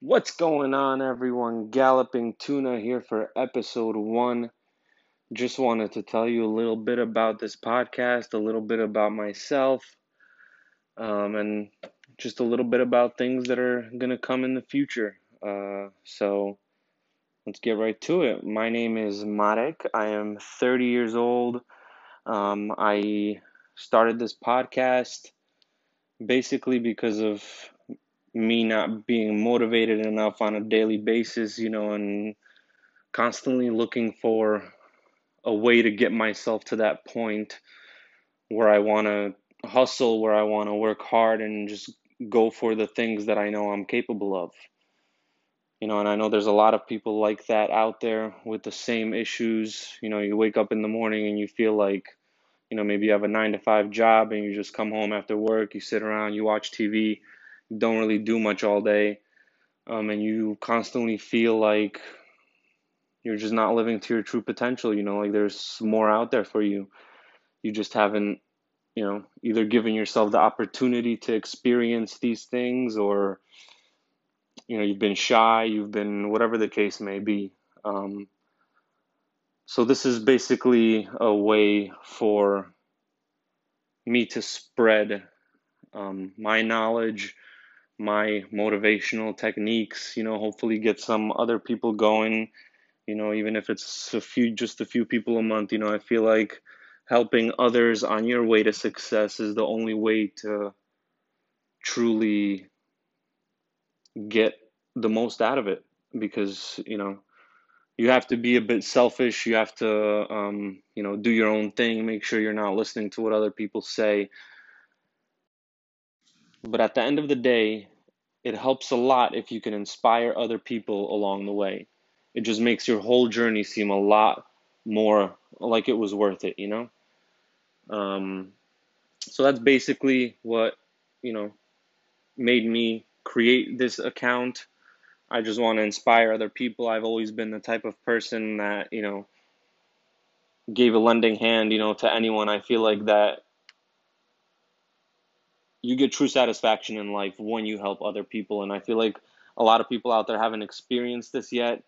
What's going on, everyone? Galloping Tuna here for episode one. Just wanted to tell you a little bit about this podcast, a little bit about myself, um, and just a little bit about things that are going to come in the future. Uh, so let's get right to it. My name is Marek. I am 30 years old. Um, I started this podcast basically because of me not being motivated enough on a daily basis, you know, and constantly looking for a way to get myself to that point where I want to hustle, where I want to work hard and just go for the things that I know I'm capable of. You know, and I know there's a lot of people like that out there with the same issues. You know, you wake up in the morning and you feel like, you know, maybe you have a nine to five job and you just come home after work, you sit around, you watch TV, don't really do much all day, um, and you constantly feel like you're just not living to your true potential. You know, like there's more out there for you. You just haven't, you know, either given yourself the opportunity to experience these things or, you know, you've been shy, you've been whatever the case may be. Um, so, this is basically a way for me to spread um, my knowledge my motivational techniques, you know, hopefully get some other people going, you know, even if it's a few, just a few people a month, you know, I feel like helping others on your way to success is the only way to truly get the most out of it because, you know, you have to be a bit selfish. You have to, um, you know, do your own thing. Make sure you're not listening to what other people say. But at the end of the day, it helps a lot if you can inspire other people along the way. It just makes your whole journey seem a lot more like it was worth it, you know? Um, so that's basically what, you know, made me create this account. I just want to inspire other people. I've always been the type of person that, you know, gave a lending hand, you know, to anyone. I feel like that you get true satisfaction in life when you help other people. And I feel like a lot of people out there haven't experienced this yet.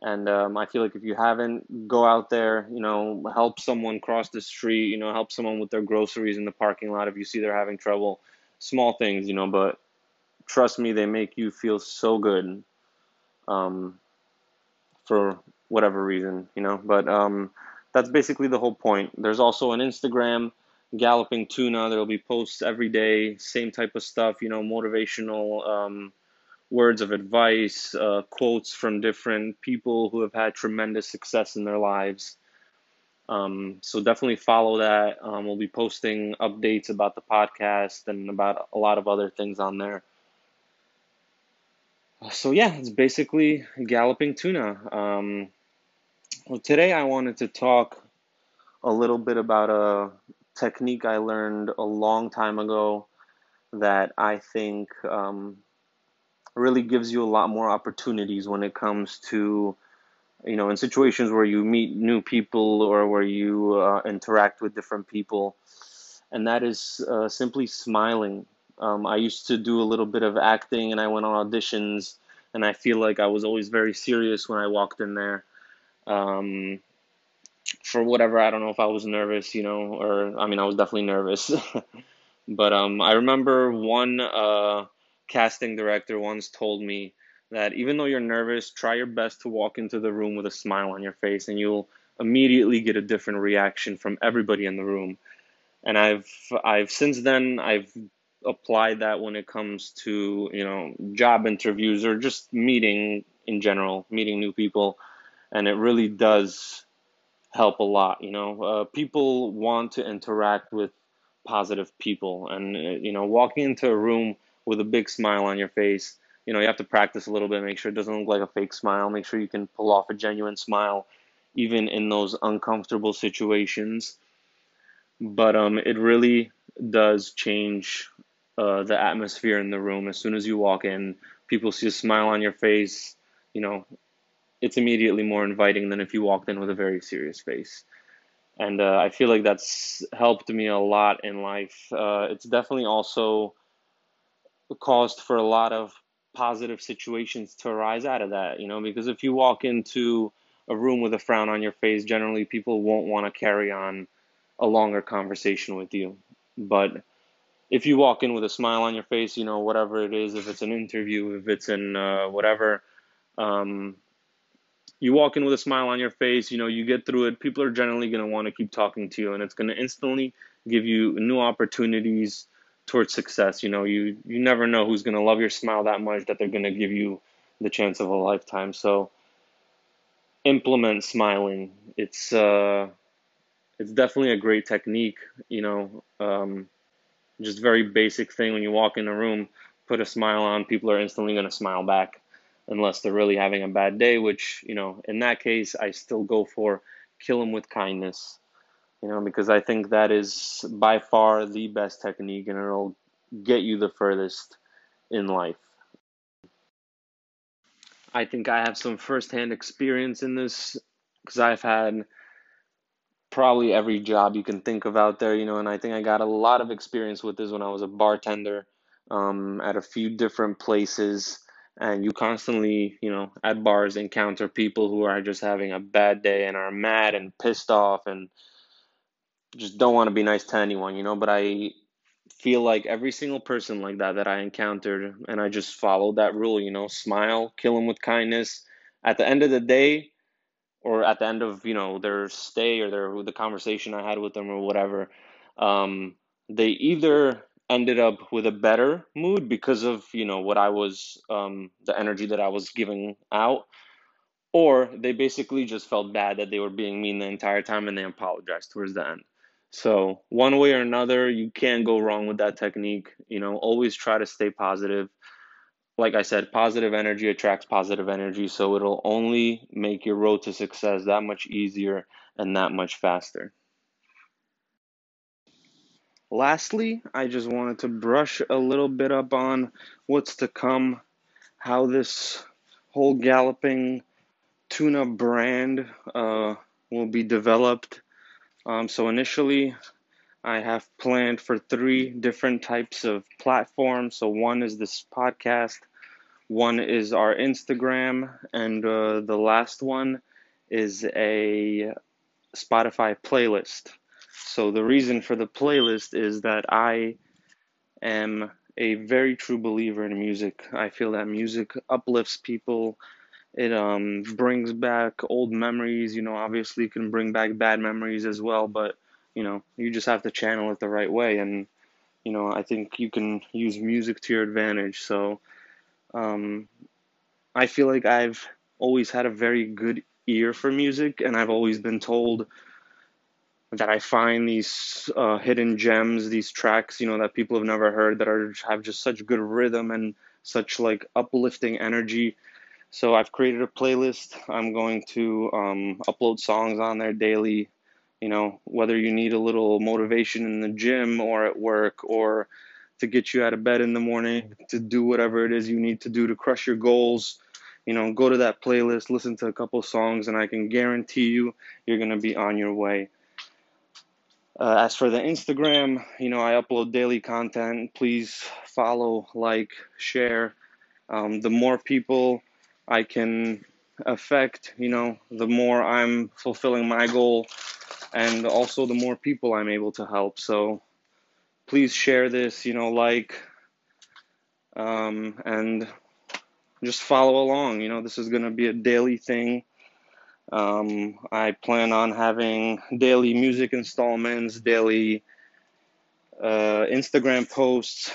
And um, I feel like if you haven't, go out there, you know, help someone cross the street, you know, help someone with their groceries in the parking lot if you see they're having trouble. Small things, you know, but trust me, they make you feel so good um, for whatever reason, you know. But um, that's basically the whole point. There's also an Instagram Galloping Tuna. There'll be posts every day, same type of stuff, you know, motivational um, words of advice, uh, quotes from different people who have had tremendous success in their lives. Um, so definitely follow that. Um, we'll be posting updates about the podcast and about a lot of other things on there. So yeah, it's basically Galloping Tuna. Um, well, today I wanted to talk a little bit about a technique I learned a long time ago that I think um, really gives you a lot more opportunities when it comes to, you know, in situations where you meet new people or where you uh, interact with different people. And that is uh, simply smiling. Um, I used to do a little bit of acting and I went on auditions, and I feel like I was always very serious when I walked in there. Um, for whatever I don't know if I was nervous, you know, or I mean I was definitely nervous. but um I remember one uh casting director once told me that even though you're nervous, try your best to walk into the room with a smile on your face and you'll immediately get a different reaction from everybody in the room. And I've I've since then I've applied that when it comes to, you know, job interviews or just meeting in general, meeting new people and it really does help a lot. You know, uh, people want to interact with positive people, and uh, you know, walking into a room with a big smile on your face, you know, you have to practice a little bit, make sure it doesn't look like a fake smile, make sure you can pull off a genuine smile, even in those uncomfortable situations. But um, it really does change uh, the atmosphere in the room as soon as you walk in. People see a smile on your face, you know, it's immediately more inviting than if you walked in with a very serious face. And uh, I feel like that's helped me a lot in life. Uh, it's definitely also caused for a lot of positive situations to arise out of that, you know, because if you walk into a room with a frown on your face, generally people won't want to carry on a longer conversation with you. But if you walk in with a smile on your face, you know, whatever it is, if it's an interview, if it's in uh, whatever, um, you walk in with a smile on your face, you know, you get through it, people are generally going to want to keep talking to you and it's going to instantly give you new opportunities towards success. You know, you you never know who's going to love your smile that much that they're going to give you the chance of a lifetime. So implement smiling. It's uh it's definitely a great technique, you know, um, just very basic thing when you walk in a room, put a smile on, people are instantly going to smile back unless they're really having a bad day, which, you know, in that case, I still go for kill them with kindness you know, because I think that is by far the best technique and it'll get you the furthest in life. I think I have some firsthand experience in this because I've had probably every job you can think of out there, you know, and I think I got a lot of experience with this when I was a bartender um, at a few different places. And you constantly, you know, at bars encounter people who are just having a bad day and are mad and pissed off and just don't want to be nice to anyone, you know. But I feel like every single person like that that I encountered, and I just followed that rule, you know, smile, kill them with kindness. At the end of the day, or at the end of you know their stay or their the conversation I had with them or whatever, um, they either ended up with a better mood because of you know what I was um, the energy that I was giving out, or they basically just felt bad that they were being mean the entire time and they apologized towards the end. So, one way or another, you can't go wrong with that technique. You know, always try to stay positive. Like I said, positive energy attracts positive energy, so it'll only make your road to success that much easier and that much faster. Lastly, I just wanted to brush a little bit up on what's to come, how this whole galloping tuna brand uh, will be developed um, so initially, I have planned for three different types of platforms. So one is this podcast, one is our Instagram, and uh, the last one is a Spotify playlist. So the reason for the playlist is that I am a very true believer in music. I feel that music uplifts people it um, brings back old memories. You know, obviously can bring back bad memories as well, but you know, you just have to channel it the right way. And you know, I think you can use music to your advantage. So, um, I feel like I've always had a very good ear for music, and I've always been told that I find these uh, hidden gems, these tracks, you know, that people have never heard that are have just such good rhythm and such like uplifting energy so I've created a playlist. I'm going to um, upload songs on there daily. You know, whether you need a little motivation in the gym or at work or to get you out of bed in the morning to do whatever it is you need to do to crush your goals. You know, go to that playlist, listen to a couple songs, and I can guarantee you you're going to be on your way. Uh, as for the Instagram, you know, I upload daily content. Please follow, like, share. Um, the more people I can affect, you know, the more I'm fulfilling my goal and also the more people I'm able to help. So please share this, you know, like, um, and just follow along. You know, this is going to be a daily thing. Um, I plan on having daily music installments, daily uh, Instagram posts,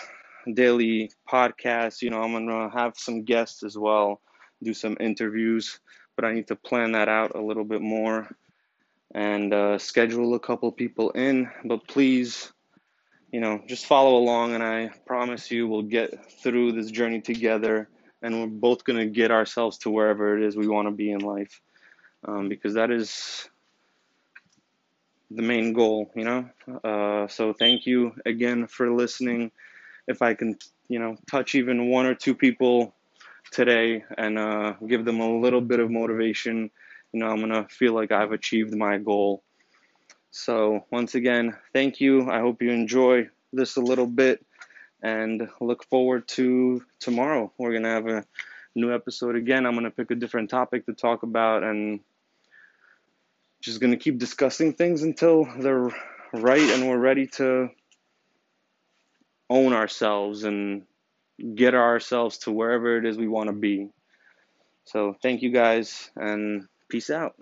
daily podcasts. You know, I'm to have some guests as well do some interviews, but I need to plan that out a little bit more and uh, schedule a couple people in. But please, you know, just follow along, and I promise you we'll get through this journey together, and we're both to get ourselves to wherever it is we want to be in life, um, because that is the main goal, you know. Uh, so thank you again for listening. If I can, you know, touch even one or two people today and uh, give them a little bit of motivation, you know, I'm to feel like I've achieved my goal. So, once again, thank you. I hope you enjoy this a little bit. and look forward to tomorrow. We're to have a new episode again. I'm going to pick a different topic to talk about and just going to keep discussing things until they're right and we're ready to own ourselves and get ourselves to wherever it is we want to be. So, thank you guys and peace out.